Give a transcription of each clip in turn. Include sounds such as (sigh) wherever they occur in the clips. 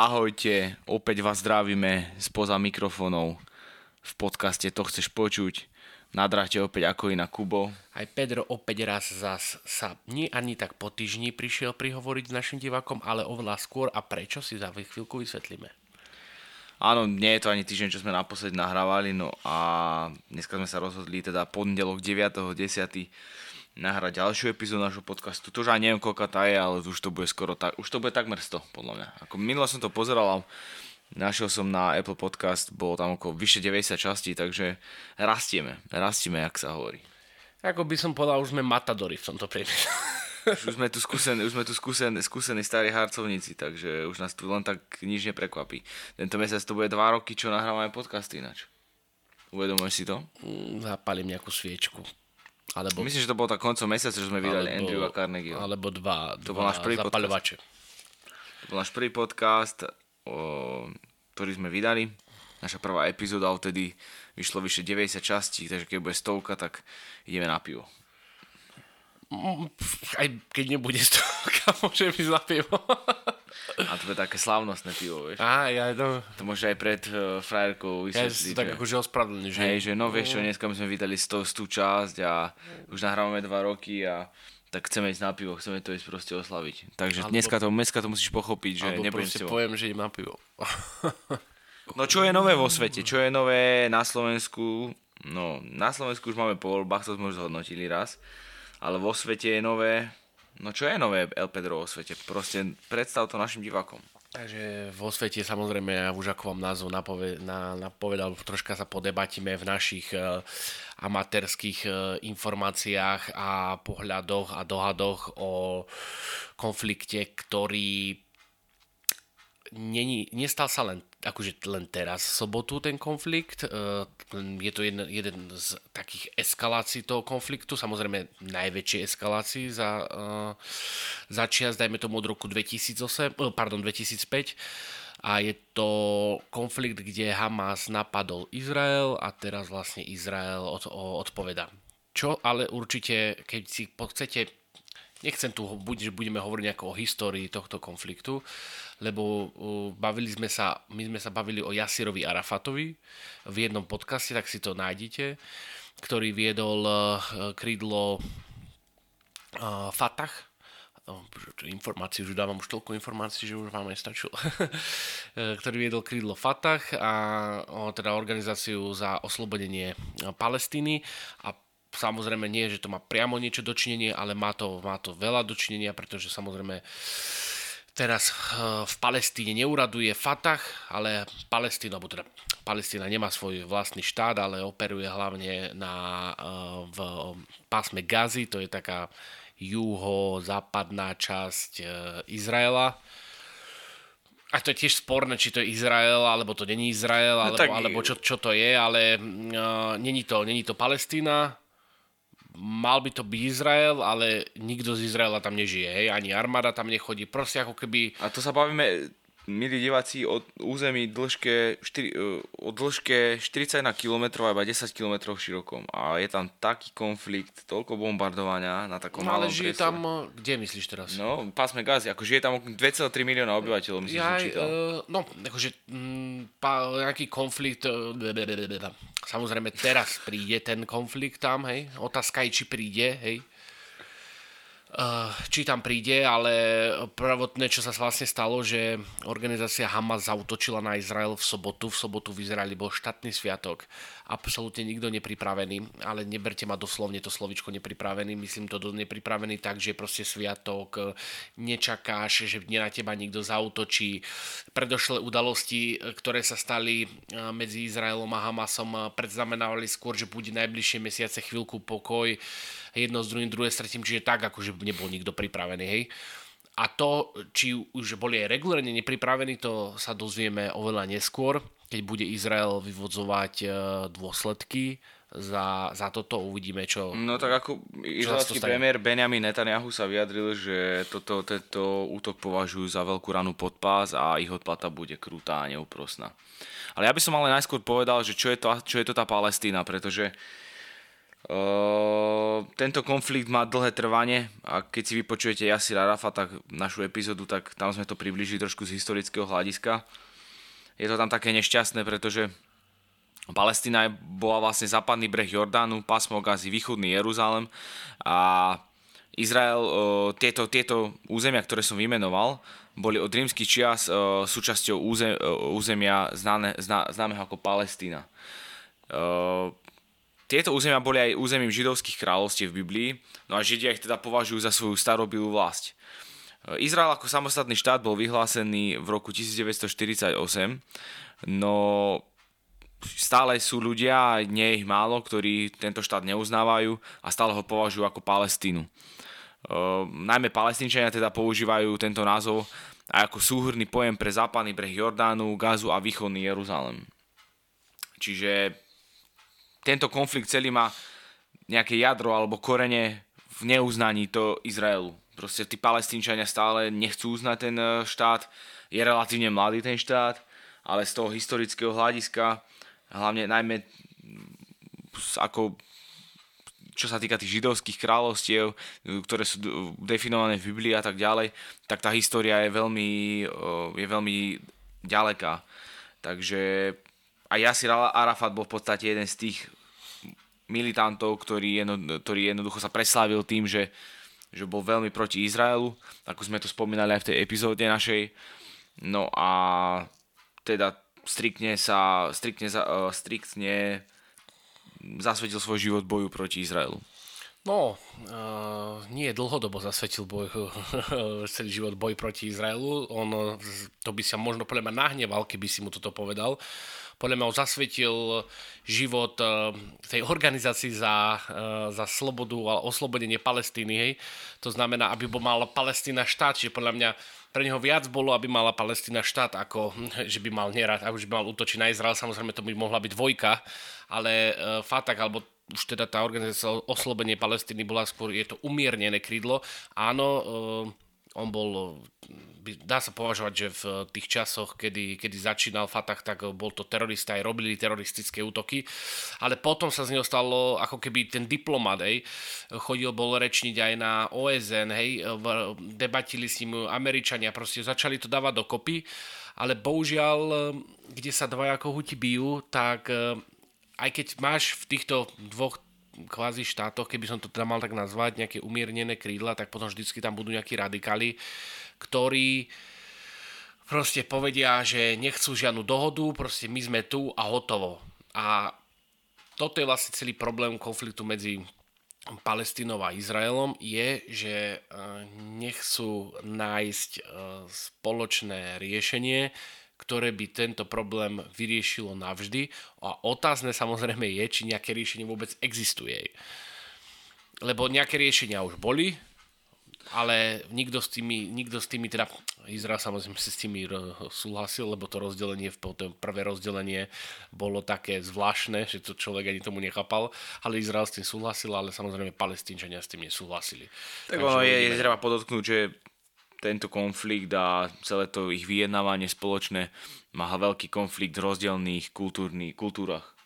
Ahojte, opäť vás zdravíme spoza mikrofónov v podcaste To chceš počuť. Na dráte opäť ako iná Kubo. Aj Pedro opäť raz zas sa nie ani tak po týždni prišiel prihovoriť s našim divákom, ale oveľa skôr a prečo si za chvíľku vysvetlíme. Áno, nie je to ani týždeň, čo sme naposledy nahrávali, no a dneska sme sa rozhodli teda pondelok 9.10 nahrať ďalšiu epizódu nášho podcastu. To už aj neviem, koľka tá je, ale už to bude skoro tak, už to bude takmer 100, podľa mňa. Ako minule som to pozeral našiel som na Apple Podcast, bolo tam okolo vyše 90 častí, takže rastieme, rastieme, jak sa hovorí. Ako by som povedal, už sme matadori v tomto priemysle. Už sme tu skúsení, už sme tu skúsení, skúsení starí harcovníci, takže už nás tu len tak nič neprekvapí. Tento mesiac to bude 2 roky, čo nahrávame podcasty ináč. Uvedomuješ si to? Mm, Zapalím nejakú sviečku. Alebo, Myslím, že to bolo tak koncom mesiaca, že sme vydali alebo, Andrew a Carnegie. Alebo dva, To dva bol náš prvý podcast. zapaľovače. To bol náš prvý podcast, o, ktorý sme vydali. Naša prvá epizóda, odtedy vyšlo vyše 90 častí, takže keď bude stovka, tak ideme na pivo. Mm, Aj keď nebude stovka, môže byť za pivo. A to je také slávnostné pivo, vieš. Á, ja to... To môže aj pred uh, frajerkou Ja vysvetliť, si tak že... akože ospravedlňujem, že... Hej, že no vieš čo, dneska my sme vydali 100, 100 časť a už nahrávame 2 roky a tak chceme ísť na pivo, chceme to ísť proste oslaviť. Takže Alebo- dneska, to, dneska to musíš pochopiť, že Alebo nebudem proste poviem, že idem na pivo. (laughs) No čo je nové vo svete? Čo je nové na Slovensku? No, na Slovensku už máme po voľbách, to sme už zhodnotili raz. Ale vo svete je nové... No čo je nové El Pedro vo svete? Proste predstav to našim divákom. Takže vo svete samozrejme, ja už ako vám názov napove, na, napovedal, troška sa podebatíme v našich uh, amatérských uh, informáciách a pohľadoch a dohadoch o konflikte, ktorý není, nestal sa len, akože len teraz v sobotu ten konflikt. Uh, je to jeden, jeden z takých eskalácií toho konfliktu, samozrejme najväčšej eskalácii za, uh, za čias, dajme tomu od roku 2008, eh, pardon, 2005 a je to konflikt, kde Hamas napadol Izrael a teraz vlastne Izrael od, o, odpoveda. Čo ale určite, keď si chcete nechcem tu že budeme hovoriť nejako o histórii tohto konfliktu, lebo bavili sme sa, my sme sa bavili o Jasirovi Arafatovi v jednom podcaste, tak si to nájdete, ktorý viedol uh, krídlo uh, Fatah, informácií, už dávam už toľko informácií, že už vám nestačilo. (laughs) Eh, ktorý viedol krídlo Fatah a teda organizáciu za oslobodenie Palestíny a samozrejme nie, že to má priamo niečo dočinenie, ale má to, má to veľa dočinenia, pretože samozrejme teraz eh, v Palestíne neuraduje Fatah, ale Palestína, alebo teda Palestína nemá svoj vlastný štát, ale operuje hlavne na, eh, v pásme Gazy, to je taká juho-západná časť eh, Izraela. A to je tiež sporné, či to je Izrael, alebo to není Izrael, alebo, tak- alebo čo, čo to je, ale uh, není, to, není to Palestína, mal by to byť Izrael, ale nikto z Izraela tam nežije, hej, ani armáda tam nechodí, proste ako keby, A to sa bavíme, milí diváci, o území dĺžke, 4, uh, o dĺžke 41 km a iba 10 km širokom. A je tam taký konflikt, toľko bombardovania na takom no, ale malom žije priestore. tam, uh, kde myslíš teraz? No, pásme Gazi, ako žije tam okolo 2,3 milióna obyvateľov, myslím, že som čítal. uh, no, akože mm, pa, nejaký konflikt, samozrejme teraz príde ten konflikt tam, hej, otázka je, či príde, hej, či tam príde, ale prvotné, čo sa vlastne stalo, že organizácia Hamas zautočila na Izrael v sobotu. V sobotu v Izraeli bol štátny sviatok. Absolútne nikto nepripravený, ale neberte ma doslovne to slovičko nepripravený. Myslím to do nepripravený tak, že proste sviatok, nečakáš, že na teba nikto zautočí. Predošlé udalosti, ktoré sa stali medzi Izraelom a Hamasom, predznamenávali skôr, že bude najbližšie mesiace chvíľku pokoj jedno s druhým, druhé s tretím, čiže tak, akože nebol nikto pripravený, hej. A to, či už boli aj regulárne nepripravení, to sa dozvieme oveľa neskôr, keď bude Izrael vyvodzovať e, dôsledky za, za toto, uvidíme, čo... No tak ako izraelský premiér Benjamin Netanyahu sa vyjadril, že toto, tento útok považujú za veľkú ranu pod pás a ich odplata bude krutá a neúprosná. Ale ja by som ale najskôr povedal, že čo je to, čo je to tá Palestína, pretože Uh, tento konflikt má dlhé trvanie a keď si vypočujete Jasir Arafa, tak našu epizódu, tak tam sme to približili trošku z historického hľadiska. Je to tam také nešťastné, pretože Palestína bola vlastne západný breh Jordánu, pásmo Gazy, východný Jeruzalem a Izrael, tieto, tieto územia, ktoré som vymenoval, boli od rímskych čias súčasťou územ, územia známe, zná, známeho ako Palestína. Tieto územia boli aj územím židovských kráľovstiev v Biblii, no a Židia ich teda považujú za svoju starobilú vlast. Izrael ako samostatný štát bol vyhlásený v roku 1948, no stále sú ľudia, nie je ich málo, ktorí tento štát neuznávajú a stále ho považujú ako Palestínu. Uh, najmä palestínčania teda používajú tento názov aj ako súhrný pojem pre západný breh Jordánu, Gazu a východný Jeruzalem. Čiže tento konflikt celý má nejaké jadro alebo korene v neuznaní to Izraelu. Proste tí palestínčania stále nechcú uznať ten e, štát, je relatívne mladý ten štát, ale z toho historického hľadiska, hlavne najmä ako čo sa týka tých židovských kráľovstiev, ktoré sú definované v Biblii a tak ďalej, tak tá história je veľmi, e, je veľmi ďaleká. Takže a Yasir Arafat bol v podstate jeden z tých militantov, ktorý, jedno, ktorý jednoducho sa preslávil tým, že, že bol veľmi proti Izraelu, ako sme to spomínali aj v tej epizóde našej. No a teda striktne sa striktne, uh, striktne zasvetil svoj život boju proti Izraelu. No, uh, nie dlhodobo zasvetil boj, (laughs) celý život boj proti Izraelu. On to by sa možno podľa mňa nahneval, keby si mu toto povedal podľa mňa zasvetil život eh, tej organizácii za, eh, za slobodu a oslobodenie Palestíny. Hej. To znamená, aby mala Palestína štát, čiže podľa mňa pre neho viac bolo, aby mala Palestína štát, ako že by mal nerad, ako že by mal útočiť na Izrael. Samozrejme, to by mohla byť dvojka, ale Fatah, alebo už teda tá organizácia oslobodenie Palestíny bola skôr, je to umiernené krídlo. Áno, uh, on bol dá sa považovať, že v tých časoch, kedy, kedy začínal Fatah, tak bol to terorista, aj robili teroristické útoky, ale potom sa z neho stalo ako keby ten diplomat, hej, chodil, bol rečniť aj na OSN, hej, debatili s ním Američania, proste začali to dávať dokopy, ale bohužiaľ, kde sa dva ako huti bijú, tak eh, aj keď máš v týchto dvoch kvázi štátoch, keby som to teda mal tak nazvať, nejaké umiernené krídla, tak potom vždycky tam budú nejakí radikáli, ktorí proste povedia, že nechcú žiadnu dohodu, proste my sme tu a hotovo. A toto je vlastne celý problém konfliktu medzi Palestínou a Izraelom je, že e, nechcú nájsť e, spoločné riešenie, ktoré by tento problém vyriešilo navždy. A otázne samozrejme je, či nejaké riešenie vôbec existuje. Lebo nejaké riešenia už boli, ale nikto s tými, nikto s tými teda Izrael samozrejme si s tými súhlasil, lebo to rozdelenie, to prvé rozdelenie bolo také zvláštne, že to človek ani tomu nechápal, ale Izrael s tým súhlasil, ale samozrejme palestínčania s tým nesúhlasili. Tak ono je, je treba podotknúť, že tento konflikt a celé to ich vyjednávanie spoločné má veľký konflikt v rozdielných kultúrach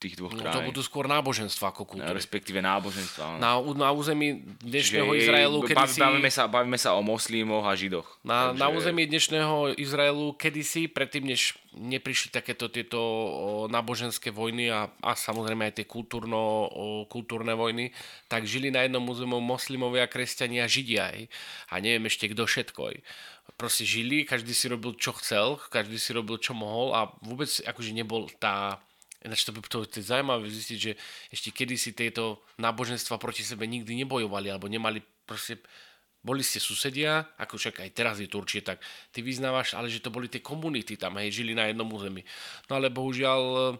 tých dvoch no, krajín. To budú skôr náboženstva ako kultúry. Respektíve náboženstva. Na, na území dnešného Čiže Izraelu, kedy si... Bavíme sa, bavíme sa o moslímoch a židoch. Na, Takže... na území dnešného Izraelu, kedysi, predtým, než neprišli takéto tieto náboženské vojny a, a samozrejme aj tie kultúrno, kultúrne vojny, tak žili na jednom území moslimovia, kresťania, židia aj. A neviem ešte kto všetko aj proste žili, každý si robil čo chcel, každý si robil čo mohol a vôbec akože nebol tá Ináč to by to je zaujímavé zistiť, že ešte kedysi tieto náboženstva proti sebe nikdy nebojovali, alebo nemali proste boli ste susedia, ako však aj teraz je to určite tak, ty vyznávaš, ale že to boli tie komunity tam, hej, žili na jednom území. No ale bohužiaľ e,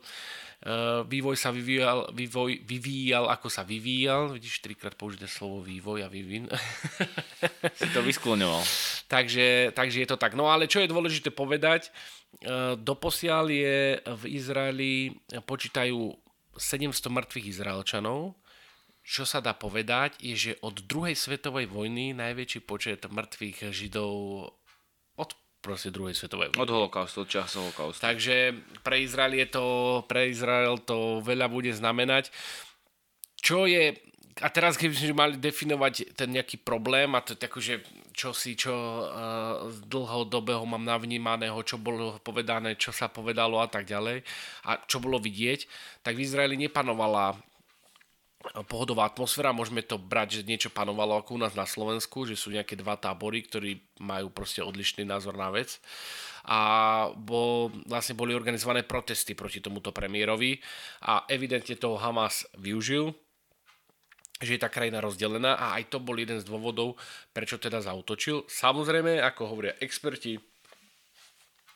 vývoj sa vyvíjal, vývoj vyvíjal, ako sa vyvíjal, vidíš, trikrát použité slovo vývoj a vývin. Si to vyskloňoval. (laughs) takže, takže je to tak. No ale čo je dôležité povedať, E, doposiaľ je v Izraeli, počítajú 700 mŕtvych Izraelčanov. Čo sa dá povedať, je, že od druhej svetovej vojny najväčší počet mŕtvych Židov od proste druhej svetovej vojny. Od holokaustu, od času holokaustu. Takže pre Izrael je to, pre Izrael to veľa bude znamenať. čo je, a teraz keby sme mali definovať ten nejaký problém, a to je akože čo si, čo uh, z dlhodobého mám navnímaného, čo bolo povedané, čo sa povedalo a tak ďalej, a čo bolo vidieť, tak v Izraeli nepanovala pohodová atmosféra, môžeme to brať, že niečo panovalo ako u nás na Slovensku, že sú nejaké dva tábory, ktorí majú proste odlišný názor na vec a bo, vlastne boli organizované protesty proti tomuto premiérovi a evidentne toho Hamas využil, že je tá krajina rozdelená a aj to bol jeden z dôvodov, prečo teda zautočil. Samozrejme, ako hovoria experti,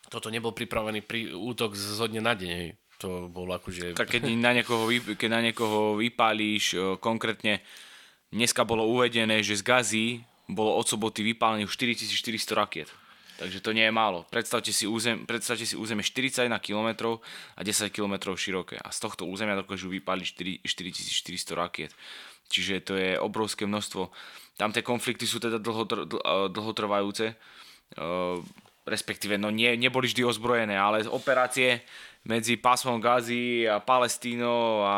toto nebol pripravený pri útok zo dne na deň. To bolo akože... Tak keď na niekoho, keď na niekoho vypálíš, konkrétne dneska bolo uvedené, že z Gazy bolo od soboty vypálených 4400 rakiet. Takže to nie je málo. Predstavte si, územ, predstavte si územie 41 km a 10 km široké. A z tohto územia dokážu vypáliť 4400 rakiet. Čiže to je obrovské množstvo. Tam tie konflikty sú teda dlho, dlhotrvajúce. Uh, respektíve, no nie, neboli vždy ozbrojené, ale operácie medzi pásmom Gazy a Palestínou a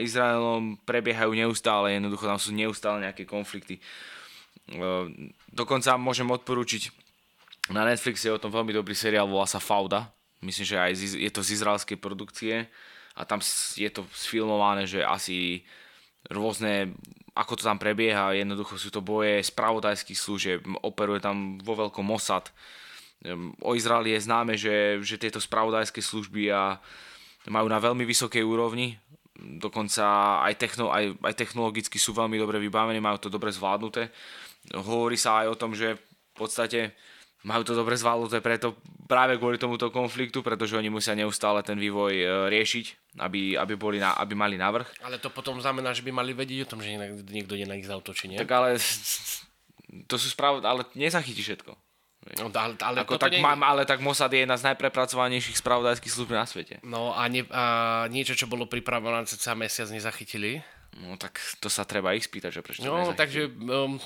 Izraelom prebiehajú neustále, jednoducho tam sú neustále nejaké konflikty. E, dokonca môžem odporúčiť, na Netflixe je o tom veľmi dobrý seriál, volá sa Fauda. Myslím, že aj je to z izraelskej produkcie a tam je to sfilmované, že asi rôzne, ako to tam prebieha, jednoducho sú to boje spravodajských služieb, operuje tam vo veľkom Mossad, o Izraeli je známe, že, že tieto spravodajské služby a majú na veľmi vysokej úrovni, dokonca aj, techno, aj, aj technologicky sú veľmi dobre vybavení, majú to dobre zvládnuté. Hovorí sa aj o tom, že v podstate majú to dobre zvládnuté preto práve kvôli tomuto konfliktu, pretože oni musia neustále ten vývoj e, riešiť, aby, aby, boli na, aby mali navrh. Ale to potom znamená, že by mali vedieť o tom, že niekto je na nich zautočí, nie? Tak ale to sú sprav... ale nezachytí všetko. No, ale, ale, Ako tak, nie... mám, ale tak Mossad je jedna z najprepracovanejších spravodajských služieb na svete. No a, ne, a niečo, čo bolo pripravené cca mesiac, nezachytili? No tak to sa treba ich spýtať, že prečo No takže um,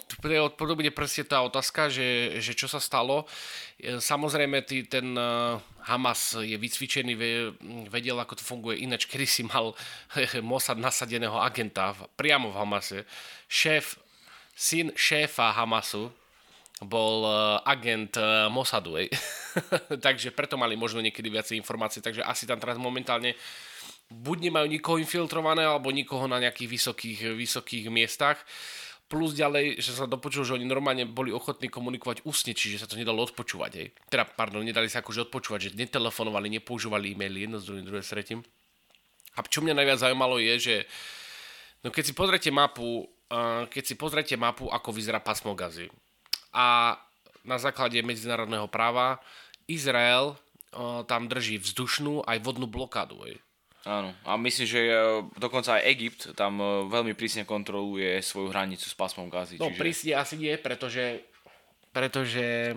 podobne presne tá otázka, že, že čo sa stalo. E, samozrejme tý, ten uh, Hamas je vycvičený, vedel ako to funguje. Ináč, kedy si mal (laughs) Mossad nasadeného agenta priamo v Hamase. Šéf, syn šéfa Hamasu, bol uh, agent uh, Mossadu, (laughs) takže preto mali možno niekedy viacej informácií, takže asi tam teraz momentálne buď nemajú nikoho infiltrované, alebo nikoho na nejakých vysokých, vysokých miestach. Plus ďalej, že sa dopočul, že oni normálne boli ochotní komunikovať ústne, čiže sa to nedalo odpočúvať. Hej. Teda, pardon, nedali sa akože odpočúvať, že netelefonovali, nepoužívali e-maily jedno s druhým, druhé s tretím. A čo mňa najviac zaujímalo je, že no keď si pozrete mapu, uh, keď si pozrete mapu, ako vyzerá pasmo gazy, a na základe medzinárodného práva Izrael o, tam drží vzdušnú aj vodnú blokádu. Hej. Áno, a myslím, že e, dokonca aj Egypt tam e, veľmi prísne kontroluje svoju hranicu s pásmom gazy. No čiže... prísne asi nie, pretože, pretože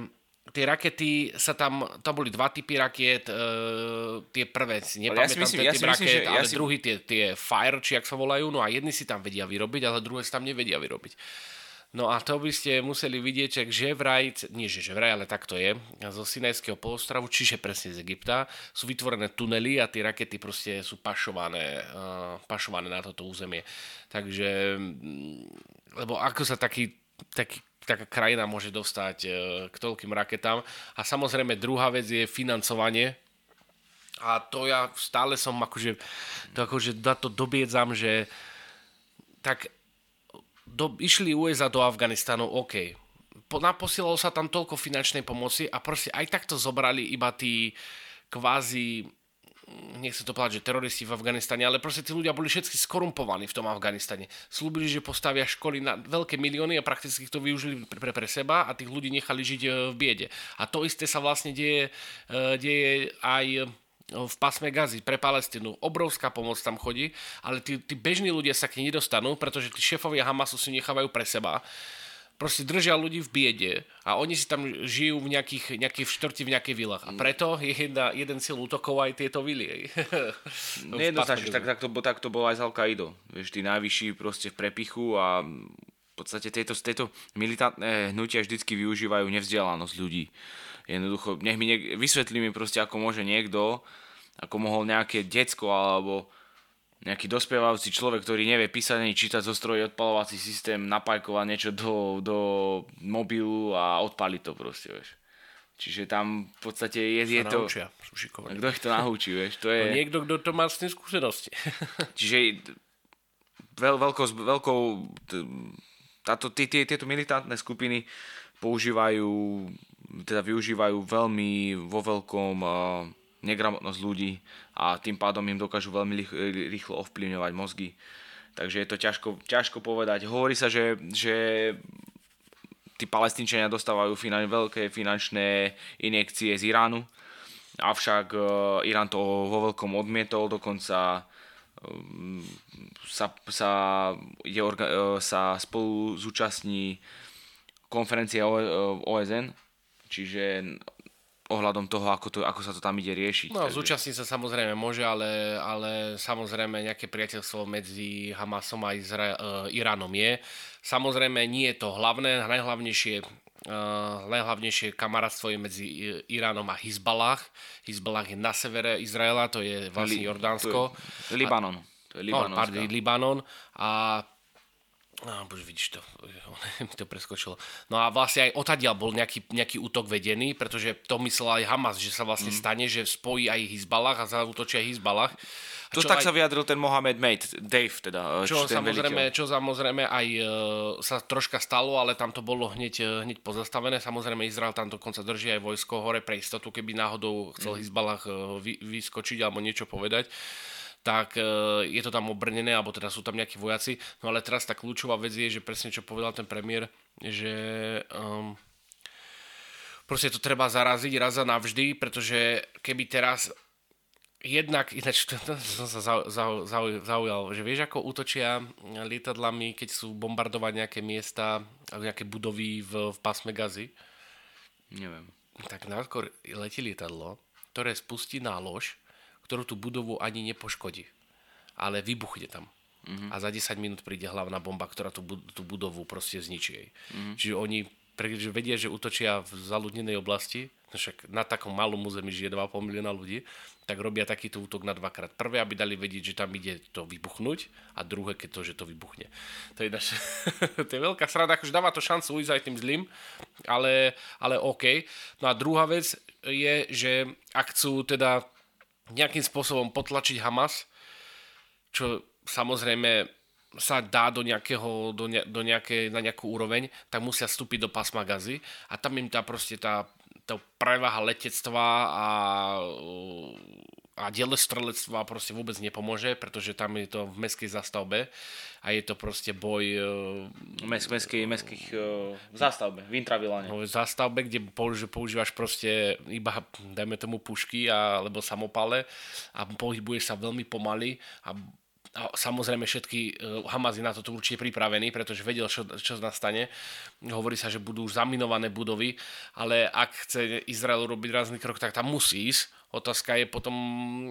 tie rakety sa tam, tam boli dva typy rakiet, e, tie prvé si nepamätám, ja si myslím, ten ja typ raket, myslím, ale si... druhý tie, tie Fire, či ak sa volajú, no a jedni si tam vedia vyrobiť, ale druhé si tam nevedia vyrobiť. No a to by ste museli vidieť, že vraj, nie že vraj, ale tak to je, zo Sinajského polostrovu, čiže presne z Egypta, sú vytvorené tunely a tie rakety proste sú pašované, uh, pašované na toto územie. Takže, mm, lebo ako sa taký, taký taká krajina môže dostať uh, k toľkým raketám. A samozrejme druhá vec je financovanie, a to ja stále som akože, to akože na to dobiedzam, že tak do, išli USA do Afganistanu, OK. Po, naposielalo sa tam toľko finančnej pomoci a proste aj takto zobrali iba tí kvázi nechcem to povedať, že teroristi v Afganistane, ale proste tí ľudia boli všetci skorumpovaní v tom Afganistane. Slúbili, že postavia školy na veľké milióny a prakticky to využili pre, pre, pre seba a tých ľudí nechali žiť e, v biede. A to isté sa vlastne deje, e, deje aj v pásme Gazy pre Palestínu. Obrovská pomoc tam chodí, ale tí, tí bežní ľudia sa k nej nedostanú, pretože tí šéfovia Hamasu si nechávajú pre seba. Proste držia ľudí v biede a oni si tam žijú v nejakých, nejakých štvrti v nejakých vilách. A preto je jedna, jeden cieľ útokov aj tieto vily. (laughs) Nejednoznačne, tak, tak, to, tak to bolo aj z Al-Qaidou. Vieš, tí najvyšší proste v prepichu a v podstate tieto, tieto militantné hnutia vždycky využívajú nevzdelanosť ľudí. Jednoducho, nech mi niek- vysvetlí mi proste, ako môže niekto, ako mohol nejaké decko alebo nejaký dospievajúci človek, ktorý nevie písať ani čítať zo stroje odpalovací systém, napajkovať niečo do, do mobilu a odpaliť to proste, vieš. Čiže tam v podstate je, je to... Naučia. Kto ich to naučí, vieš, to No, je... niekto, kto to má s tým skúsenosti. (laughs) Čiže veľ, veľkou, veľkou táto, tí, tí, tieto militantné skupiny používajú, teda využívajú veľmi vo veľkom uh, negramotnosť ľudí a tým pádom im dokážu veľmi rýchlo ovplyvňovať mozgy. Takže je to ťažko, ťažko povedať. Hovorí sa, že, že tí palestínčania dostávajú finan- veľké finančné injekcie z Iránu, avšak uh, Irán to vo veľkom odmietol, dokonca um, sa, sa, je orga, sa spolu zúčastní konferencia O- OSN, čiže ohľadom toho, ako, to, ako sa to tam ide riešiť. No, Takže- zúčastniť sa samozrejme môže, ale, ale samozrejme nejaké priateľstvo medzi Hamasom a Izra- uh, Iránom je. Samozrejme nie je to hlavné, najhlavnejšie Uh, najhlavnejšie kamarátstvo je medzi Iránom a Hizbalách. Hizbalách je na severe Izraela, to je vlastne Li- Jordánsko. To je Libanon. To je No, Libanon. pardon, Libanon a No, bože, vidíš to, (laughs) mi to preskočilo. No a vlastne aj otadiaľ bol nejaký, nejaký útok vedený, pretože to myslel aj Hamas, že sa vlastne mm. stane, že spojí aj Hizbalách a zautočí aj Hizbalách. To Čo tak aj- sa vyjadril ten Mohamed Mate, Dave teda, čo ten samozrejme, veliteľ. čo samozrejme aj e, sa troška stalo, ale tam to bolo hneď, e, hneď pozastavené. Samozrejme Izrael tam dokonca drží aj vojsko hore pre istotu, keby náhodou chcel. Hizbalách e, vy, vyskočiť alebo niečo povedať tak e, je to tam obrnené, alebo teda sú tam nejakí vojaci. No ale teraz tá kľúčová vec je, že presne čo povedal ten premiér, že um, proste to treba zaraziť raz a navždy, pretože keby teraz jednak, ináč (laughs) som sa zau, zau, zau, zaujal, že vieš ako útočia lietadlami, keď sú bombardovať nejaké miesta, nejaké budovy v, v pásme gazy, Neviem. tak náskôr letí lietadlo, ktoré spustí nálož, ktorú tú budovu ani nepoškodí, ale vybuchne tam. Mm-hmm. A za 10 minút príde hlavná bomba, ktorá tú, tú budovu proste zničí jej. Mm-hmm. Čiže oni pretože vedia, že útočia v zaludnenej oblasti, no však na takom malom území žije 2,5 milióna ľudí, tak robia takýto útok na dvakrát. Prvé, aby dali vedieť, že tam ide to vybuchnúť a druhé, keď to, že to vybuchne. To je, naš... (laughs) to je veľká sranda, akože dáva to šancu ujsť aj tým zlým, ale, ale OK. No a druhá vec je, že ak chcú teda nejakým spôsobom potlačiť Hamas, čo samozrejme sa dá do nejakého, do, ne, do nejaké, na nejakú úroveň, tak musia vstúpiť do pásma gazy a tam im tá proste tá, tá prevaha letectva a, a dielostrelectva proste vôbec nepomôže, pretože tam je to v meskej zastavbe a je to proste boj e, Mes, meských, meských uh, v zástavbe, v Intravilane. v zástavbe, kde používaš proste iba, dajme tomu, pušky a, alebo samopale a pohybuješ sa veľmi pomaly a, a samozrejme všetky uh, Hamas je na toto určite pripravený, pretože vedel, čo, čo nastane. Hovorí sa, že budú zaminované budovy, ale ak chce Izrael robiť rázny krok, tak tam musí ísť. Otázka je potom,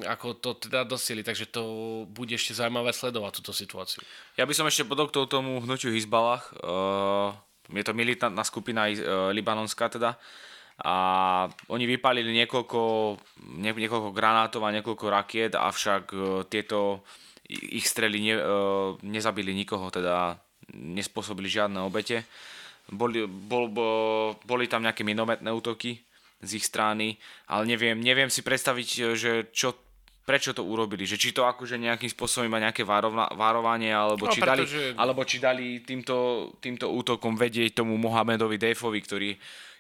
ako to teda dosieli, takže to bude ešte zaujímavé sledovať túto situáciu. Ja by som ešte podotkol tomu hnutiu Hizbalách. Uh, je to militantná skupina uh, libanonská teda. A oni vypálili niekoľko, nie, niekoľko granátov a niekoľko rakiet, avšak uh, tieto ich strely ne, nezabili nikoho, teda nespôsobili žiadne obete. Boli, bol, bol, boli tam nejaké minometné útoky z ich strany, ale neviem, neviem si predstaviť, že čo prečo to urobili, že či to akože nejakým spôsobom iba nejaké varovna, varovanie, alebo, No, či dali, pretože- alebo či dali týmto, týmto útokom vedieť tomu Mohamedovi Dejfovi, ktorý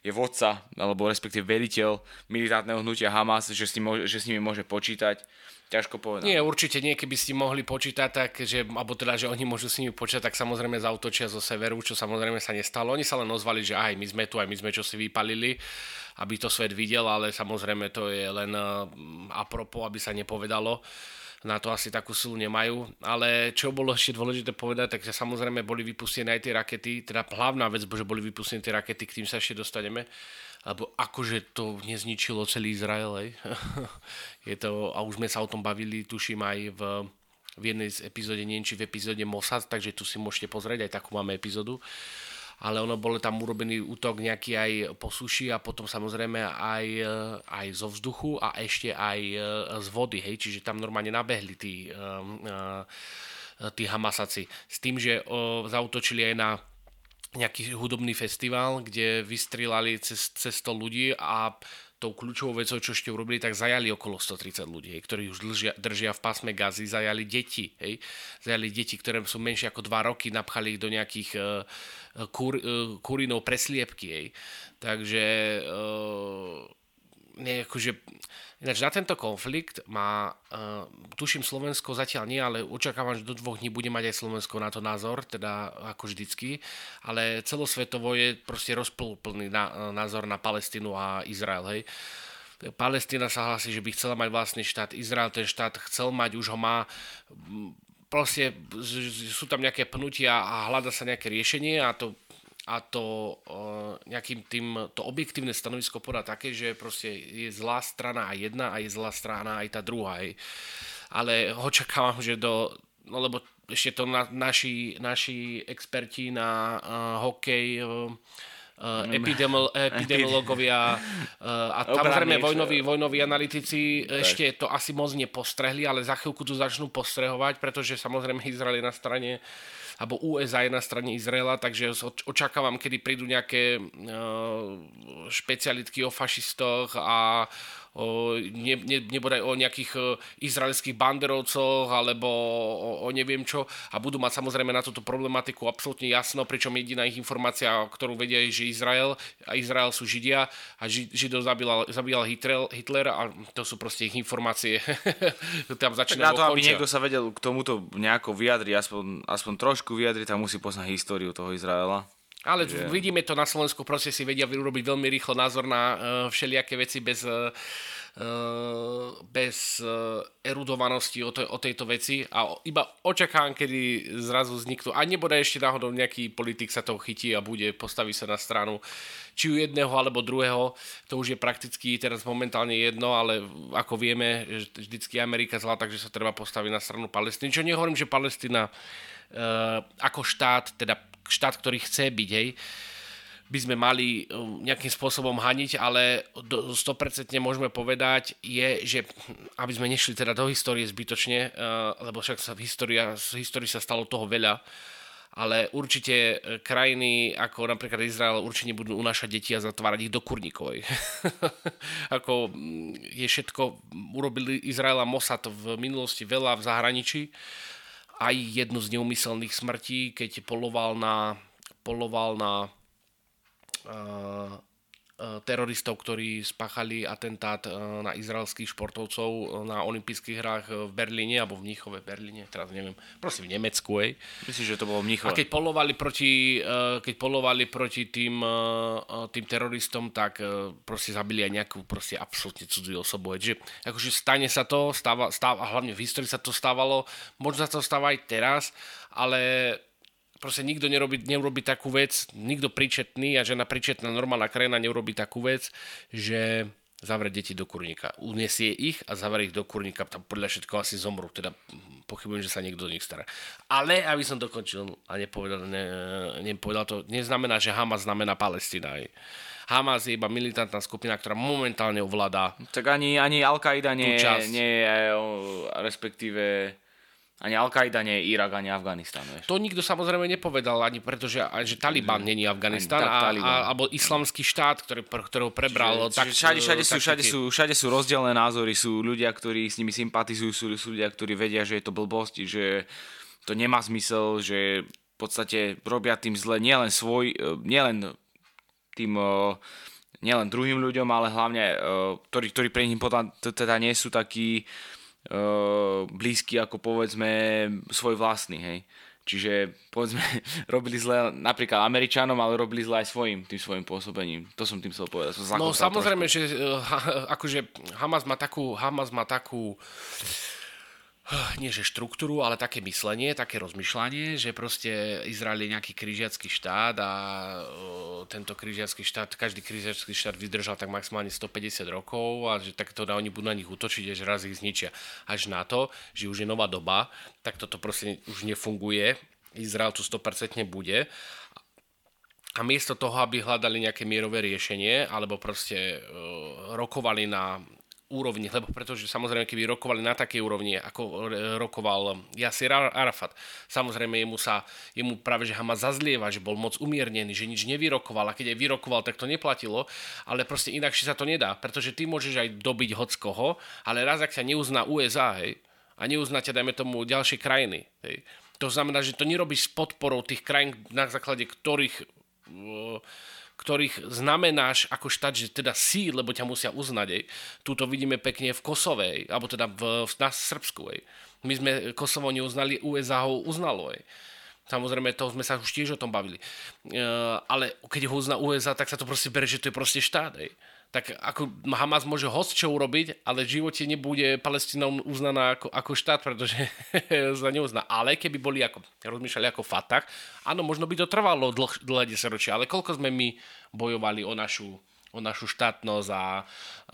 je vodca, alebo respektíve veliteľ militárneho hnutia Hamas, že s, ním, že s nimi môže počítať. Ťažko povedať. Nie, určite nie, keby ste mohli počítať, tak, že, alebo teda, že oni môžu s nimi počítať, tak samozrejme zautočia zo severu, čo samozrejme sa nestalo. Oni sa len ozvali, že aj my sme tu, aj my sme čo si vypalili, aby to svet videl, ale samozrejme to je len uh, apropo, aby sa nepovedalo. Na to asi takú silu nemajú. Ale čo bolo ešte dôležité povedať, takže samozrejme boli vypustené aj tie rakety, teda hlavná vec, že boli vypustené tie rakety, k tým sa ešte dostaneme lebo akože to nezničilo celý Izrael, hej. (laughs) je to, a už sme sa o tom bavili, tuším aj v, v jednej z epizóde, neviem či v epizóde Mossad, takže tu si môžete pozrieť, aj takú máme epizódu. Ale ono bol tam urobený útok nejaký aj po suši a potom samozrejme aj, aj zo vzduchu a ešte aj z vody, hej, čiže tam normálne nabehli tí, tí Hamasaci. S tým, že zautočili aj na nejaký hudobný festival, kde vystrelali cez, cez 100 ľudí a tou kľúčovou vecou, čo ešte urobili, tak zajali okolo 130 ľudí, hej, ktorí už držia, držia v pásme gazy, zajali deti, hej, zajali deti, ktoré sú menšie ako 2 roky, napchali ich do nejakých uh, kur, uh, kurinov presliepky, hej. Takže uh, nie, akože, ináč na tento konflikt má, uh, tuším Slovensko zatiaľ nie, ale očakávam, že do dvoch dní bude mať aj Slovensko na to názor, teda ako vždycky, ale celosvetovo je proste rozplný na, názor na Palestínu a Izrael, hej. Palestína sa hlási, že by chcela mať vlastný štát, Izrael ten štát chcel mať, už ho má, proste sú tam nejaké pnutia a hľada sa nejaké riešenie a to a to uh, nejakým tým, to objektívne stanovisko podá také, že proste je zlá strana aj jedna a je zlá strana aj tá druhá. Aj. Ale očakávam, že do, no lebo ešte to na, naši, naši experti na uh, hokej uh, uh, epidemiol, (laughs) epidemiologovia uh, a samozrejme vojnoví, vojnoví analytici tak. ešte to asi moc nepostrehli, ale za chvíľku tu začnú postrehovať, pretože samozrejme Izrael je na strane uh, alebo USA je na strane Izraela, takže očakávam, kedy prídu nejaké špecialitky o fašistoch a ne, ne, nebude o nejakých e, izraelských banderovcoch alebo o, o neviem čo a budú mať samozrejme na túto problematiku absolútne jasno, pričom jediná ich informácia, ktorú vedia je, že Izrael a Izrael sú Židia a ži, Židov zabíjal, zabíjal Hitler, Hitler a to sú proste ich informácie. (laughs) Tam začínajú na to, aby niekto sa vedel k tomuto nejako vyjadriť, aspoň, aspoň trošku vyjadriť, tam musí poznať históriu toho Izraela. Ale že... vidíme to na Slovensku, proste si vedia vyrobiť veľmi rýchlo názor na uh, všelijaké veci bez, uh, bez uh, erudovanosti o, to, o tejto veci a iba očakám, kedy zrazu vzniknú. A nebude ešte náhodou nejaký politik sa toho chytí a bude postaviť sa na stranu či u jedného alebo druhého. To už je prakticky teraz momentálne jedno, ale ako vieme, vždycky Amerika zlá, takže sa treba postaviť na stranu Palestíny. Čo nehovorím, že Palestína uh, ako štát, teda štát, ktorý chce byť, hej, by sme mali um, nejakým spôsobom haniť, ale 100% môžeme povedať je, že aby sme nešli teda do histórie zbytočne, uh, lebo však sa v histórii, v histórii sa stalo toho veľa, ale určite uh, krajiny ako napríklad Izrael určite budú unášať deti a zatvárať ich do kurníkovej. (laughs) ako mm, je všetko, urobili Izrael a Mossad v minulosti veľa v zahraničí, aj jednu z neumyselných smrtí, keď poloval na, poloval na uh, teroristov, ktorí spáchali atentát na izraelských športovcov na olympijských hrách v Berlíne, alebo v Mníchove, Berlíne, teraz neviem, prosím, v Nemecku, ej. Myslím, že to bolo v Mníchove. A keď polovali proti, keď polovali proti tým, tým teroristom, tak proste zabili aj nejakú proste absolútne cudzú osobu. Ej. Že, akože stane sa to, stáva, stáva, hlavne v histórii sa to stávalo, možno sa to stáva aj teraz, ale proste nikto nerobí, nerobí takú vec, nikto príčetný a žena príčetná normálna krajina nerobí takú vec, že zavrie deti do kurníka. Uniesie ich a zavrie ich do kurníka. Tam podľa všetko asi zomru. Teda pochybujem, že sa niekto do nich stará. Ale, aby som dokončil a nepovedal, ne, nepovedal to, neznamená, že Hamas znamená Palestina. Hamas je iba militantná skupina, ktorá momentálne ovládá. Tak ani, ani Al-Qaida nie, nie je, respektíve ani Al-Qaida nie je Irak, ani Afganistan. Vieš. To nikto samozrejme nepovedal, ani pretože že Taliban není Afganistan, a, alebo islamský štát, ktorý, ktorého prebral. Čiže, tak, všade, všade, sú, všade, sú, všade sú rozdielne názory, sú ľudia, ktorí s nimi sympatizujú, sú, sú ľudia, ktorí vedia, že je to blbosť, že to nemá zmysel, že v podstate robia tým zle nielen svoj, e, nielen tým e, nielen druhým ľuďom, ale hlavne, e, ktorí, ktorí pre nich teda nie sú takí blízky ako povedzme svoj vlastný, hej. Čiže povedzme, (laughs) robili zle napríklad Američanom, ale robili zle aj svojim, tým svojim pôsobením. To som tým chcel povedať. Som no samozrejme, trošku. že uh, akože Hamas má takú, Hamas má takú nie že štruktúru, ale také myslenie, také rozmýšľanie, že proste Izrael je nejaký križiacký štát a tento križiacký štát, každý križiacký štát vydržal tak maximálne 150 rokov a že takto da, oni budú na nich útočiť, že raz ich zničia. Až na to, že už je nová doba, tak toto proste už nefunguje. Izrael tu 100% bude a miesto toho, aby hľadali nejaké mierové riešenie, alebo proste uh, rokovali na úrovni, lebo pretože samozrejme, keby rokovali na takej úrovni, ako rokoval Yasir Arafat, samozrejme jemu sa, jemu práve, že Hamas zazlieva, že bol moc umiernený, že nič nevyrokoval a keď aj vyrokoval, tak to neplatilo, ale proste inakšie sa to nedá, pretože ty môžeš aj dobiť hoc koho, ale raz, ak sa neuzná USA, hej, a neuznáte, dajme tomu, ďalšie krajiny, hej, to znamená, že to nerobíš s podporou tých krajín, na základe ktorých uh, ktorých znamenáš ako štát, že teda sí, lebo ťa musia uznať. Ej. Tuto vidíme pekne v Kosove, alebo teda v, na Srbsku. Ej. My sme Kosovo neuznali, USA ho uznalo. Ej. Samozrejme, to sme sa už tiež o tom bavili. E, ale keď ho uzná USA, tak sa to proste bere, že to je proste štát. Ej tak ako Hamas môže host čo urobiť, ale v živote nebude Palestina uznaná ako, ako štát, pretože (laughs) sa neuzná. Ale keby boli ako, rozmýšľali ako Fatah, áno, možno by to trvalo dlh, dlhé desaťročia, ale koľko sme my bojovali o našu o našu štátnosť a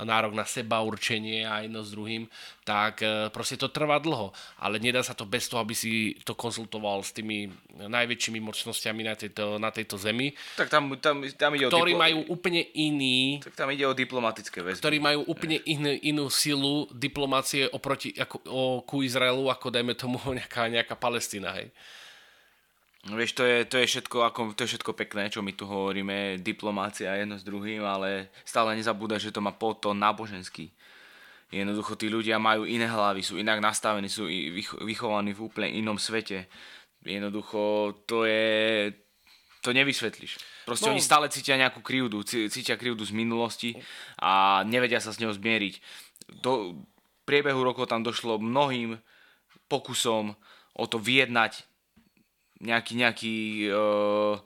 nárok na seba určenie a jedno s druhým, tak e, proste to trvá dlho. Ale nedá sa to bez toho, aby si to konzultoval s tými najväčšími mocnosťami na tejto, na tejto zemi. Tak tam, tam, tam ide ktorí o diplo... majú úplne iný... Tak tam ide o diplomatické väzby. Ktorí majú úplne inú, inú silu diplomácie oproti ako, o, ku Izraelu, ako dajme tomu (laughs) nejaká, nejaká Palestina. Hej. Vieš, to je, to, je všetko, ako, to je všetko pekné, čo my tu hovoríme, diplomácia jedno s druhým, ale stále nezabúda, že to má potom náboženský. Jednoducho tí ľudia majú iné hlavy, sú inak nastavení, sú vychovaní v úplne inom svete. Jednoducho to je... To nevysvetlíš. Proste no. oni stále cítia nejakú krivdu, cítia krivdu z minulosti a nevedia sa s ňou zmieriť. Do priebehu rokov tam došlo mnohým pokusom o to vyjednať nejaký, nejaký uh,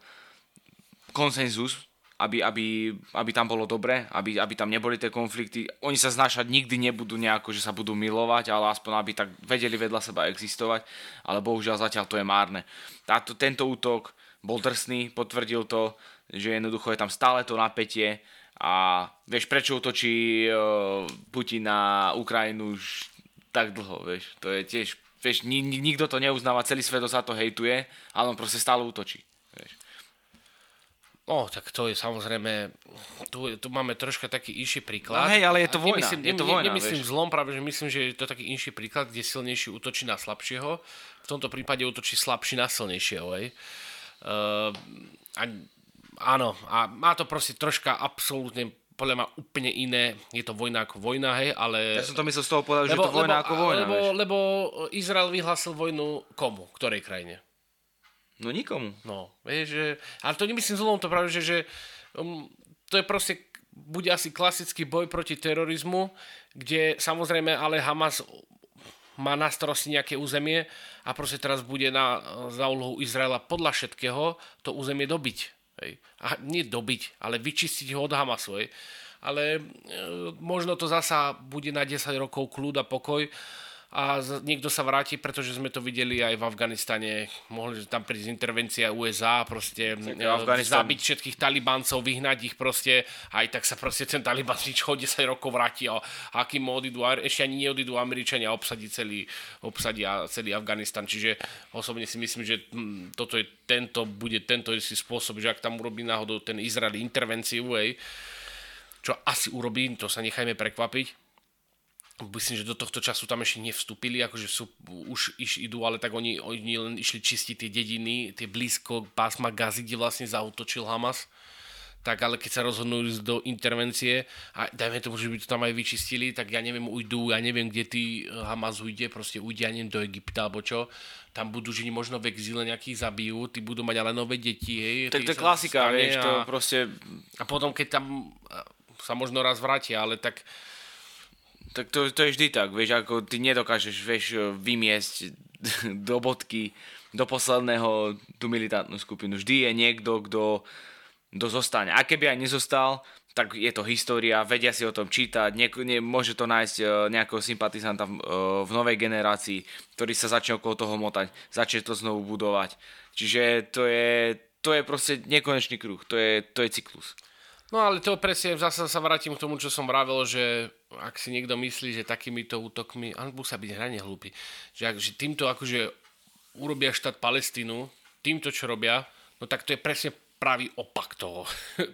konsenzus, aby, aby, aby tam bolo dobre, aby, aby tam neboli tie konflikty. Oni sa znášať nikdy nebudú nejako, že sa budú milovať, ale aspoň aby tak vedeli vedľa seba existovať, ale bohužiaľ zatiaľ to je márne. Táto, tento útok bol drsný, potvrdil to, že jednoducho je tam stále to napätie a vieš, prečo útočí uh, Putin na Ukrajinu už tak dlho, vieš, to je tiež vieš, ni, ni, nikto to neuznáva, celý svet sa to hejtuje, ale on proste stále útočí. Vieš. No, tak to je samozrejme, tu, tu máme troška taký inší príklad. No hej, ale je to vojna. Nemyslím, je to vojna, nemyslím vieš. zlom, práve že myslím, že je to taký inší príklad, kde silnejší útočí na slabšieho. V tomto prípade útočí slabší na silnejšieho. Hej. Uh, a, áno, a má to proste troška absolútne podľa mňa úplne iné, je to vojna ako vojna, hej, ale... Ja som to myslel z toho povedal, že je to vojna lebo, ako vojna, lebo, lebo Izrael vyhlásil vojnu komu? Ktorej krajine? No nikomu. No, vieš, že... Ale to nemyslím zlom, to práve, že, že um, to je proste bude asi klasický boj proti terorizmu, kde samozrejme ale Hamas má na starosti nejaké územie a proste teraz bude na, za úlohu Izraela podľa všetkého to územie dobiť. Hej. A nie dobiť, ale vyčistiť ho od Hamasu. Hej. Ale e, možno to zasa bude na 10 rokov kľud a pokoj a niekto sa vráti, pretože sme to videli aj v Afganistane, mohli tam prísť intervencia USA, proste Afganistan... zabiť všetkých talibáncov, vyhnať ich proste, aj tak sa proste ten taliban nič 10 rokov vráti a akým odídu, ešte ani neodídu Američania obsadí celý, obsadia celý Afganistan, čiže osobne si myslím, že toto je tento, bude tento istý spôsob, že ak tam urobí náhodou ten Izrael intervenciu, hej, čo asi urobí, to sa nechajme prekvapiť, myslím, že do tohto času tam ešte nevstúpili, akože sú, už iš idú, ale tak oni, oni len išli čistiť tie dediny, tie blízko pásma Gazy, kde vlastne zautočil Hamas. Tak ale keď sa rozhodnú ísť do intervencie a dajme tomu, že by to tam aj vyčistili, tak ja neviem, ujdu, ja neviem, kde ty eh, Hamas ujde, proste ujde, ja neviem, do Egypta alebo čo. Tam budú žiť možno v exíle nejakých zabijú, tí budú mať ale nové deti, hej. Tak to je klasika, vieš, a, to proste... A potom, keď tam eh, sa možno raz vrátia, ale tak tak to, to je vždy tak, vieš, ako ty nedokážeš, vieš, vymiesť (laughs) do bodky, do posledného tú militantnú skupinu. Vždy je niekto, kto, kto zostane. A keby aj nezostal, tak je to história, vedia si o tom čítať, nie, nie, môže to nájsť uh, nejakého sympatizanta v, uh, v novej generácii, ktorý sa začne okolo toho motať, začne to znovu budovať. Čiže to je, to je proste nekonečný kruh, to je, to je cyklus. No ale to presne, zase sa vrátim k tomu, čo som vravel, že ak si niekto myslí, že takýmito útokmi, ale musia byť hrane hlúpi, že, ak, že týmto akože urobia štát Palestínu, týmto čo robia, no tak to je presne pravý opak toho. (laughs)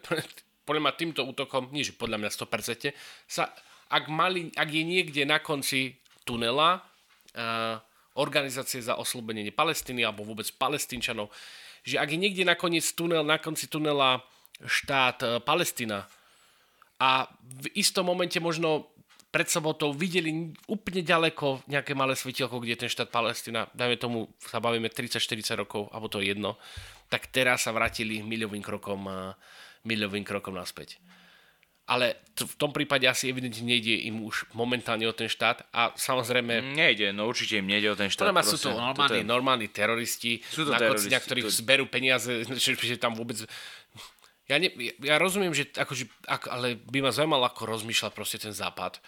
podľa mňa týmto útokom, nie že podľa mňa 100%, sa, ak, mali, ak je niekde na konci tunela uh, organizácie za oslobodenie Palestíny alebo vôbec palestínčanov, že ak je niekde nakoniec tunel, na konci tunela štát uh, Palestína a v istom momente možno pred sobotou videli úplne ďaleko nejaké malé svetielko, kde ten štát Palestina, dajme tomu, sa bavíme 30-40 rokov, alebo to je jedno, tak teraz sa vrátili milovým krokom, milovým krokom naspäť. Ale t- v tom prípade asi evidentne nejde im už momentálne o ten štát a samozrejme... Nejde, no určite im nejde o ten štát. Proste, sú to normálni, je... normálni teroristi, sú to na teroristi, na ktorých to... zberú peniaze, (laughs) že, že tam vôbec ja, ne, ja rozumiem, že akože, ak, ale by ma zaujímalo, ako rozmýšľa proste ten západ,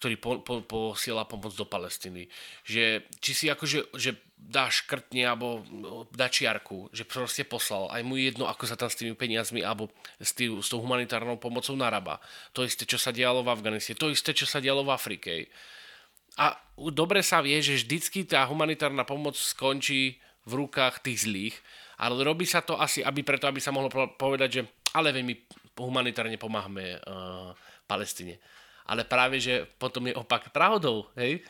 ktorý po, po, posiela pomoc do Palestiny. Že, či si akože že dáš škrtne alebo no, dačiarku, že proste poslal. Aj mu jedno, ako sa tam s tými peniazmi alebo s, tý, s tou humanitárnou pomocou narába. To isté, čo sa dialo v Afganistane. To isté, čo sa dialo v Afrike. A dobre sa vie, že vždycky tá humanitárna pomoc skončí v rukách tých zlých, ale robí sa to asi aby preto, aby sa mohlo povedať, že ale veľmi humanitárne pomáhame uh, Palestine. Ale práve, že potom je opak pravdou, hej?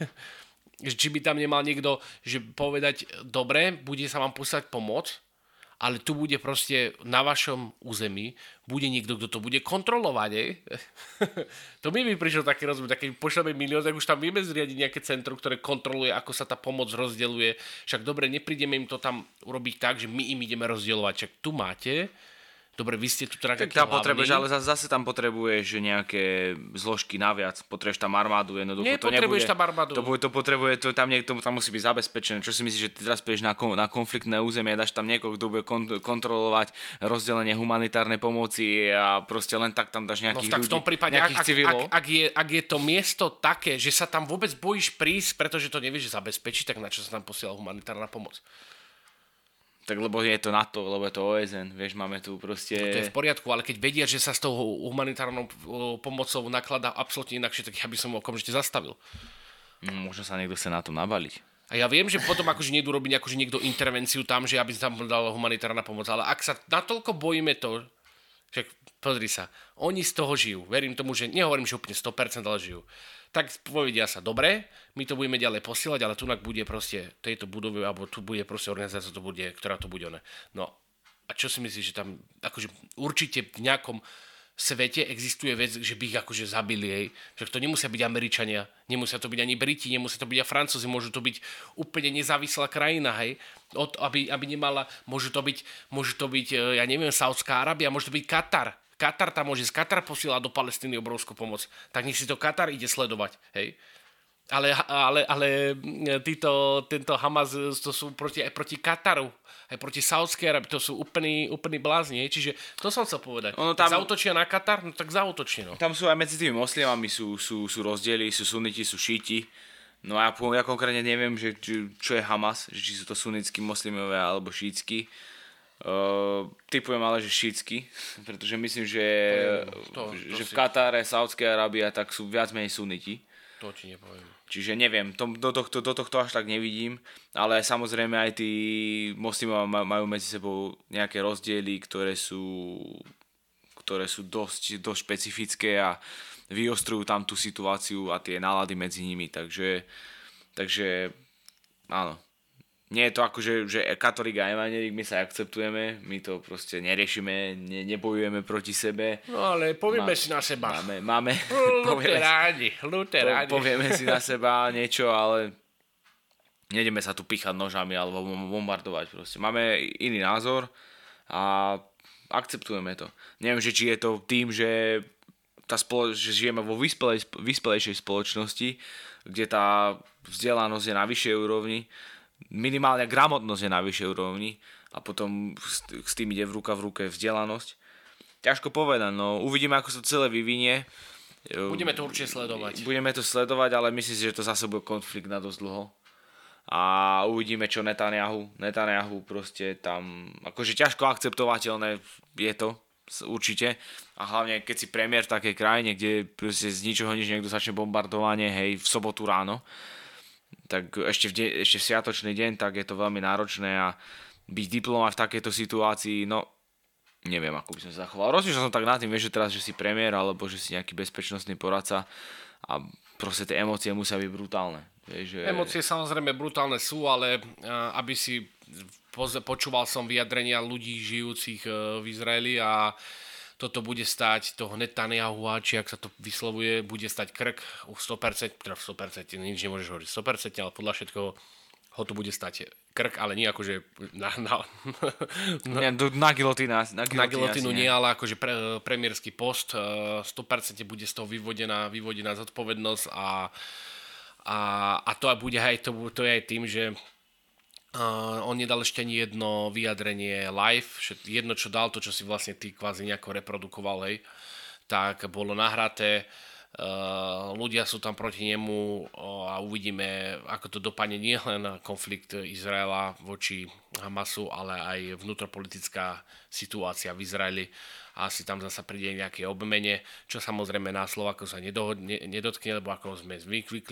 Či by tam nemal niekto, že povedať, dobre, bude sa vám poslať pomoc, ale tu bude proste na vašom území, bude niekto, kto to bude kontrolovať, hej? (laughs) to mi by prišlo také rozumie, keď pošleme milión, tak už tam vieme zriadiť nejaké centrum, ktoré kontroluje, ako sa tá pomoc rozdeľuje. Však dobre, neprídeme im to tam urobiť tak, že my im ideme rozdielovať. Však tu máte, dobre, vy ste tu teda tak tam potrebuješ, ale zase tam potrebuješ nejaké zložky naviac, potrebuješ tam armádu, jednoducho. to nebude, tam armádu. To, to potrebuje, to tam niekto tam musí byť zabezpečené. Čo si myslíš, že ty teraz pôjdeš na, na konfliktné územie, dáš tam niekoho, kto bude kont- kontrolovať rozdelenie humanitárnej pomoci a proste len tak tam dáš nejakých no, tak ľudí, v tom prípade, ak, ak, ak, ak, je, ak je to miesto také, že sa tam vôbec bojíš prísť, pretože to nevieš zabezpečiť, tak na čo sa tam posiela humanitárna pomoc? Tak lebo je to NATO, lebo je to OSN, vieš, máme tu proste... No to je v poriadku, ale keď vedia, že sa s tou humanitárnou pomocou nakladá absolútne inakšie, tak ja by som okamžite zastavil. No, možno sa niekto chce na tom nabaliť. A ja viem, že potom akože niekto robiť akože niekto intervenciu tam, že aby tam dal humanitárna pomoc, ale ak sa natoľko bojíme to, že pozri sa, oni z toho žijú. Verím tomu, že nehovorím, že úplne 100%, ale žijú tak povedia sa, dobre, my to budeme ďalej posielať, ale tu bude proste tejto budove, alebo tu bude proste organizácia, to bude, ktorá to bude. Ne. No a čo si myslíš, že tam akože určite v nejakom svete existuje vec, že by ich akože zabili, hej. Však to nemusia byť Američania, nemusia to byť ani Briti, nemusia to byť aj Francúzi, môžu to byť úplne nezávislá krajina, hej. Od, aby, aby nemala, môžu to byť, môžu to byť, e, ja neviem, Saudská Arábia, môže to byť Katar, Katar tam môže, z Katar posiela do Palestíny obrovskú pomoc. Tak nech si to Katar ide sledovať, hej. Ale, ale, ale títo, tento Hamas to sú proti, aj proti Kataru, aj proti Saudskej Arabii, to sú úplný, úplný blázni. Čiže to som chcel povedať. Ono tam, zautočia na Katar, no tak zautočia. No. Tam sú aj medzi tými moslimami sú, sú, sú rozdiely, sú suniti, sú šíti. No a ja, ja konkrétne neviem, že, čo je Hamas, že či sú to sunnickí moslimové alebo šítski. Uh, typujem ale, že šítsky, (laughs) pretože myslím, že, to, to, to že si... v Katáre, Saudskej Arábia tak sú viac menej suniti. To ti nepoviem. Čiže neviem, to, do, tohto, do tohto až tak nevidím, ale samozrejme aj tí moslimov majú medzi sebou nejaké rozdiely, ktoré sú, ktoré sú dosť, dosť špecifické a vyostrujú tam tú situáciu a tie nálady medzi nimi, takže, takže áno, nie je to ako, že, že katolík a evangelík, my sa akceptujeme, my to proste neriešime, ne, nebojujeme proti sebe. No ale povieme Má, si na seba. Máme, máme luteráni, (laughs) luteráni. Po, povieme si na (laughs) seba niečo, ale nejdeme sa tu pichať nožami alebo bombardovať proste. Máme iný názor a akceptujeme to. Neviem, že či je to tým, že, tá spolo- že žijeme vo vyspelej, vyspelejšej spoločnosti, kde tá vzdelanosť je na vyššej úrovni, minimálne gramotnosť je na vyššej úrovni a potom s tým ide v ruka v ruke vzdelanosť. Ťažko povedať, no uvidíme, ako sa celé vyvinie. Budeme to určite sledovať. Budeme to sledovať, ale myslím si, že to zase bude konflikt na dosť dlho. A uvidíme, čo Netanyahu. Netanyahu proste tam, akože ťažko akceptovateľné je to, určite. A hlavne, keď si premiér v takej krajine, kde proste z ničoho nič niekto začne bombardovanie, hej, v sobotu ráno, tak ešte v, de- ešte v sviatočný deň, tak je to veľmi náročné a byť diplomat v takejto situácii, no neviem, ako by som sa zachoval. Rozmýšľal som tak nad tým, vieš, že teraz, že si premiér, alebo že si nejaký bezpečnostný poradca a proste tie emócie musia byť brutálne. Vieš, že... Emócie samozrejme brutálne sú, ale uh, aby si počúval som vyjadrenia ľudí žijúcich uh, v Izraeli a toto bude stať toho Netanyahu, či ak sa to vyslovuje, bude stať krk u 100%, teda 100%, nič nemôžeš hovoriť 100%, ale podľa všetkoho ho to bude stať krk, ale nie akože na, na, na, na, na gilotína. Na, na gilotínu nie, ale akože pre, premiérsky post. 100% eh, bude z toho vyvodená, vyvodená zodpovednosť a, a, a to bude aj, to, to je aj tým, že Uh, on nedal ešte ani jedno vyjadrenie live, jedno čo dal, to čo si vlastne ty kvázi nejako reprodukoval, hej, tak bolo nahraté, ľudia sú tam proti nemu uh, a uvidíme, ako to dopadne nie len konflikt Izraela voči Hamasu, ale aj vnútropolitická situácia v Izraeli a asi tam zasa príde nejaké obmene, čo samozrejme na Slovaku sa nedohodne, nedotkne, lebo ako sme zvykli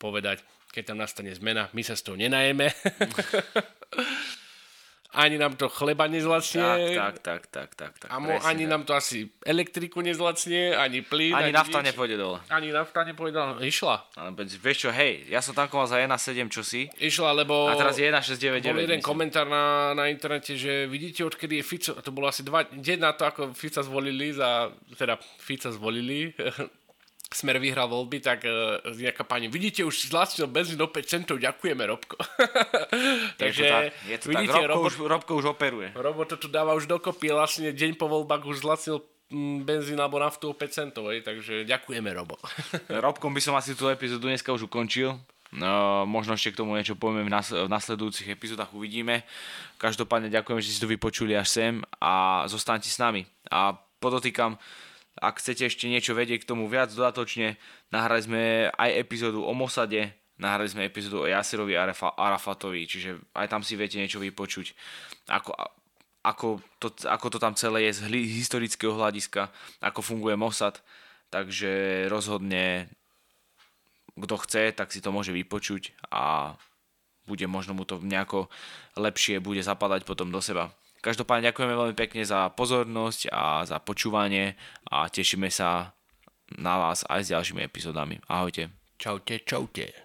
povedať, keď tam nastane zmena, my sa z toho nenajeme. (laughs) ani nám to chleba nezlacnie. Tak, tak, tak, tak, tak. A mo, ani nám to asi elektriku nezlacnie, ani plyn. Ani, ani nafta nič. nepôjde dole. Ani nafta nepôjde dole. Išla. Ale vieš čo, hej, ja som tankoval za 1,7 čosi. Išla, lebo... A teraz je 1,699. Bol jeden myslím. komentár na, na internete, že vidíte, odkedy je Fico, to bolo asi dva, deň na to, ako Fica zvolili za, teda Fica zvolili, (laughs) Smer vyhral voľby, tak uh, nejaká pani, vidíte, už zlacnil benzín o 5 centov, ďakujeme, Robko. (laughs) Takže, je to tak, je to vidíte, tak. Robko, robot, už, Robko už operuje. Robot to tu dáva už dokopy, vlastne deň po voľbách už zlacnil mm, benzín alebo naftu o 5 centov, aj, takže ďakujeme, Robo. (laughs) Robkom by som asi tú epizódu dneska už ukončil. No, možno ešte k tomu niečo povieme v, nas- v nasledujúcich epizódach, uvidíme. Každopádne ďakujem, že ste si to vypočuli až sem a zostaňte s nami. A podotýkam, ak chcete ešte niečo vedieť k tomu viac dodatočne, nahrali sme aj epizódu o Mosade, nahrali sme epizódu o Yasirovi Arafatovi, čiže aj tam si viete niečo vypočuť, ako, ako, to, ako to tam celé je z historického hľadiska, ako funguje Mossad, takže rozhodne kto chce, tak si to môže vypočuť a bude možno mu to nejako lepšie bude zapadať potom do seba. Každopádne ďakujeme veľmi pekne za pozornosť a za počúvanie a tešíme sa na vás aj s ďalšími epizódami. Ahojte. Čaute, čaute.